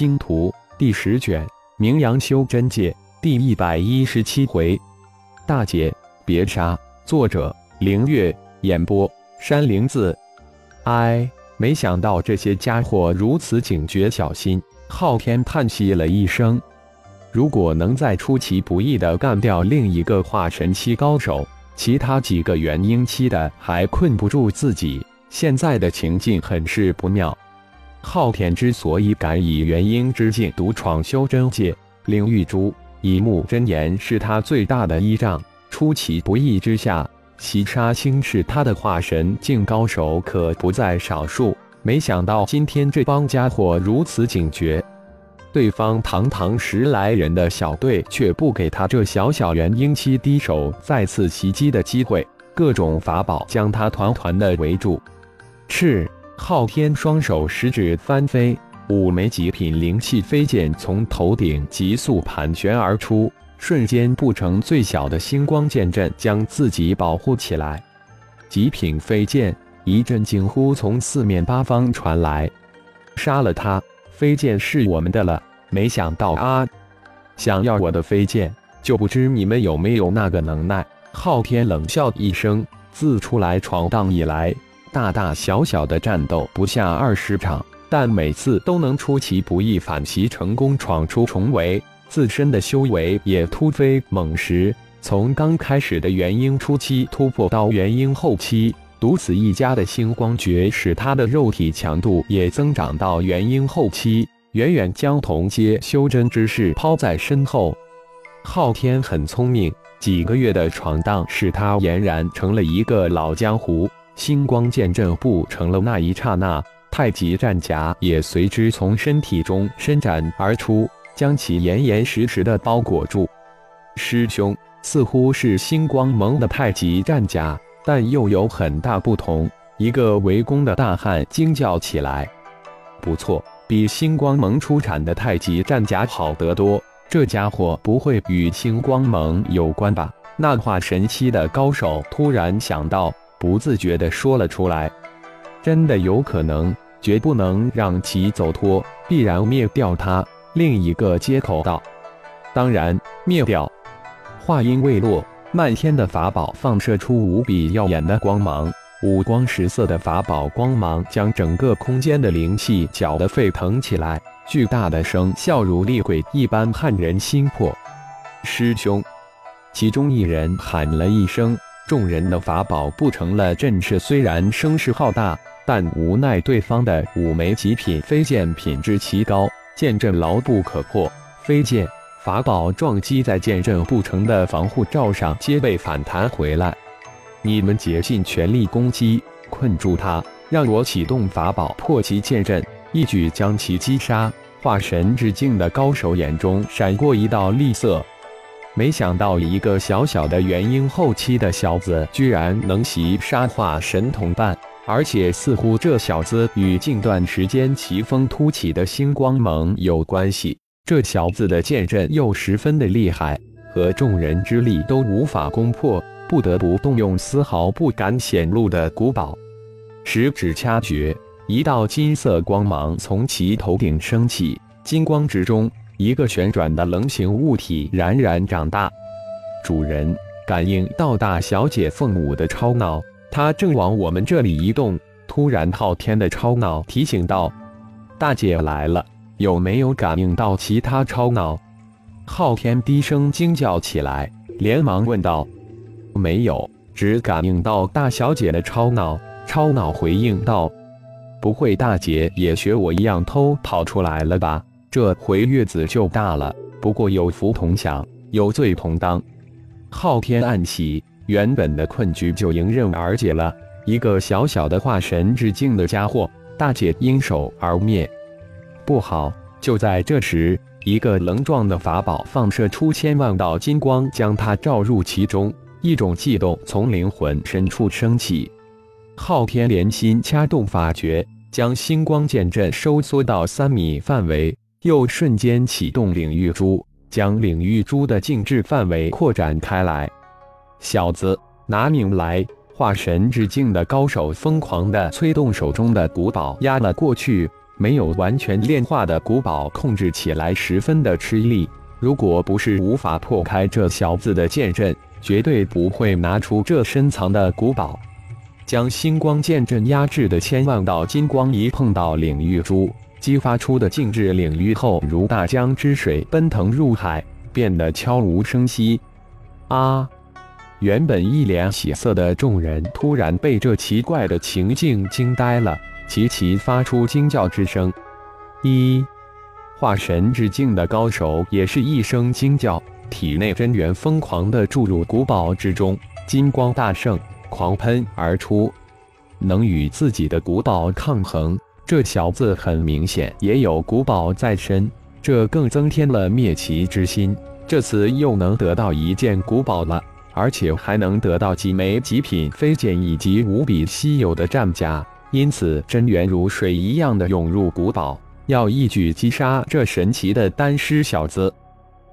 星图》第十卷《名扬修真界》第一百一十七回。大姐，别杀！作者：凌月，演播：山灵子。哎，没想到这些家伙如此警觉小心。昊天叹息了一声：“如果能再出其不意地干掉另一个化神期高手，其他几个元婴期的还困不住自己。现在的情境很是不妙。昊天之所以敢以元婴之境独闯修真界，领域珠一目真言是他最大的依仗。出其不意之下，袭杀星是他的化神境高手可不在少数。”没想到今天这帮家伙如此警觉，对方堂堂十来人的小队却不给他这小小元婴期低手再次袭击的机会，各种法宝将他团团的围住。赤昊天双手十指翻飞，五枚极品灵气飞剑从头顶急速盘旋而出，瞬间布成最小的星光剑阵，将自己保护起来。极品飞剑。一阵惊呼从四面八方传来：“杀了他！飞剑是我们的了！”没想到啊，想要我的飞剑，就不知你们有没有那个能耐。昊天冷笑一声，自出来闯荡以来，大大小小的战斗不下二十场，但每次都能出其不意反袭成功，闯出重围，自身的修为也突飞猛时。从刚开始的元婴初期突破到元婴后期。独此一家的星光诀，使他的肉体强度也增长到元婴后期，远远将同阶修真之事抛在身后。昊天很聪明，几个月的闯荡使他俨然成了一个老江湖。星光剑阵布成了那一刹那，太极战甲也随之从身体中伸展而出，将其严严实实的包裹住。师兄，似乎是星光盟的太极战甲。但又有很大不同。一个围攻的大汉惊叫起来：“不错，比星光盟出产的太极战甲好得多。这家伙不会与星光盟有关吧？”那化神期的高手突然想到，不自觉地说了出来：“真的有可能，绝不能让其走脱，必然灭掉他。”另一个接口道：“当然，灭掉。”话音未落。漫天的法宝放射出无比耀眼的光芒，五光十色的法宝光芒将整个空间的灵气搅得沸腾起来，巨大的声效如厉鬼一般撼人心魄。师兄，其中一人喊了一声，众人的法宝布成了阵势，虽然声势浩大，但无奈对方的五枚极品飞剑品质奇高，剑阵牢不可破，飞剑。法宝撞击在剑阵不成的防护罩上，皆被反弹回来。你们竭尽全力攻击，困住他，让我启动法宝破其剑阵，一举将其击杀。化神之境的高手眼中闪过一道厉色，没想到一个小小的元婴后期的小子，居然能袭杀化神同伴，而且似乎这小子与近段时间奇峰突起的星光盟有关系。这小子的剑阵又十分的厉害，和众人之力都无法攻破，不得不动用丝毫不敢显露的古宝。十指掐诀，一道金色光芒从其头顶升起，金光之中，一个旋转的棱形物体冉冉长大。主人，感应到大小姐凤舞的超脑，她正往我们这里移动。突然，昊天的超脑提醒道：“大姐来了。”有没有感应到其他超脑？昊天低声惊叫起来，连忙问道：“没有，只感应到大小姐的超脑。”超脑回应道：“不会，大姐也学我一样偷跑出来了吧？这回月子就大了。不过有福同享，有罪同当。”昊天暗喜，原本的困局就迎刃而解了。一个小小的化神之境的家伙，大姐因手而灭。不好！就在这时，一个棱状的法宝放射出千万道金光，将他照入其中。一种悸动从灵魂深处升起。昊天连心掐动法诀，将星光剑阵收缩到三米范围，又瞬间启动领域珠，将领域珠的静置范围扩展开来。小子，拿命来！化神之境的高手疯狂地催动手中的古宝压了过去。没有完全炼化的古堡控制起来十分的吃力。如果不是无法破开这小子的剑阵，绝对不会拿出这深藏的古堡。将星光剑阵压制的千万道金光一碰到领域珠，激发出的静止领域后，如大江之水奔腾入海，变得悄无声息。啊！原本一脸喜色的众人突然被这奇怪的情境惊呆了，齐齐发出惊叫之声。一化神之境的高手也是一声惊叫，体内真元疯狂地注入古堡之中，金光大盛，狂喷而出，能与自己的古堡抗衡。这小子很明显也有古堡在身，这更增添了灭其之心。这次又能得到一件古宝了，而且还能得到几枚极品飞剑以及无比稀有的战甲，因此真元如水一样的涌入古堡，要一举击杀这神奇的丹师小子。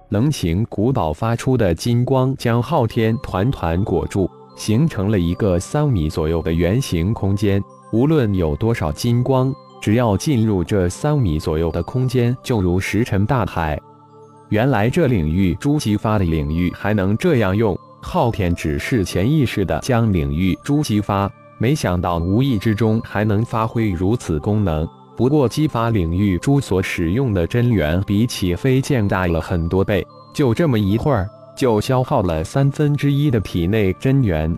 棱形古堡发出的金光将昊天团团裹住，形成了一个三米左右的圆形空间。无论有多少金光，只要进入这三米左右的空间，就如石沉大海。原来这领域珠激发的领域还能这样用，昊天只是潜意识的将领域珠激发，没想到无意之中还能发挥如此功能。不过激发领域珠所使用的真元比起飞剑大了很多倍，就这么一会儿就消耗了三分之一的体内真元。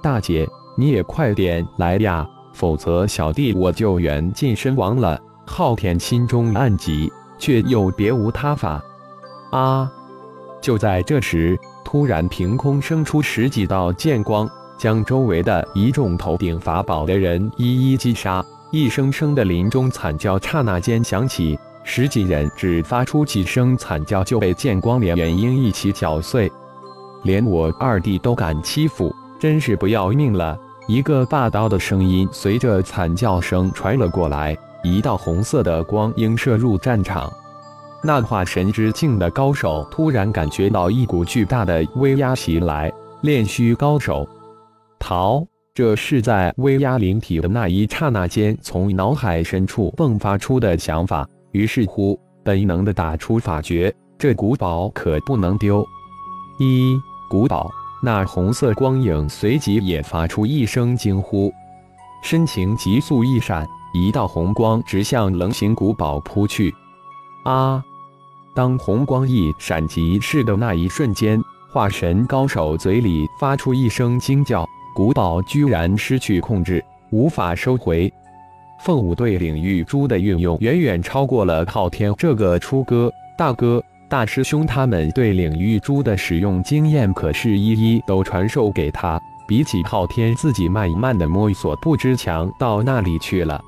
大姐，你也快点来呀，否则小弟我就缘尽身亡了。昊天心中暗急，却又别无他法。啊！就在这时，突然凭空生出十几道剑光，将周围的一众头顶法宝的人一一击杀。一声声的林中惨叫刹那间响起，十几人只发出几声惨叫，就被剑光连元婴一起搅碎。连我二弟都敢欺负，真是不要命了！一个霸道的声音随着惨叫声传了过来，一道红色的光映射入战场。那化神之境的高手突然感觉到一股巨大的威压袭来，炼虚高手逃，这是在威压灵体的那一刹那间从脑海深处迸发出的想法。于是乎，本能的打出法诀，这古宝可不能丢。一古宝，那红色光影随即也发出一声惊呼，身形急速一闪，一道红光直向棱形古堡扑去。啊！当红光一闪即逝的那一瞬间，化神高手嘴里发出一声惊叫，古堡居然失去控制，无法收回。凤舞对领域珠的运用远远超过了昊天这个初哥、大哥、大师兄他们对领域珠的使用经验，可是一一都传授给他。比起昊天自己慢慢的摸索，不知强到哪里去了。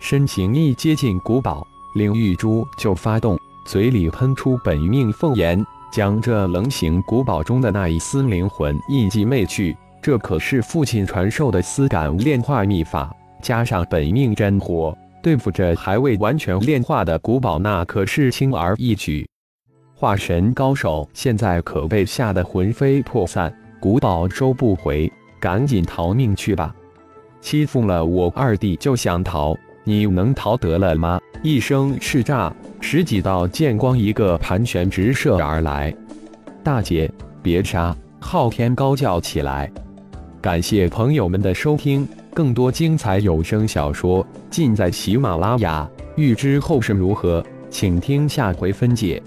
身形一接近古堡，领域珠就发动。嘴里喷出本命凤炎，将这棱形古堡中的那一丝灵魂印记灭去。这可是父亲传授的丝感炼化秘法，加上本命真火，对付这还未完全炼化的古堡，那可是轻而易举。化神高手现在可被吓得魂飞魄散，古堡收不回，赶紧逃命去吧！欺负了我二弟就想逃？你能逃得了吗？一声叱咤，十几道剑光一个盘旋直射而来。大姐，别杀！昊天高叫起来。感谢朋友们的收听，更多精彩有声小说尽在喜马拉雅。欲知后事如何，请听下回分解。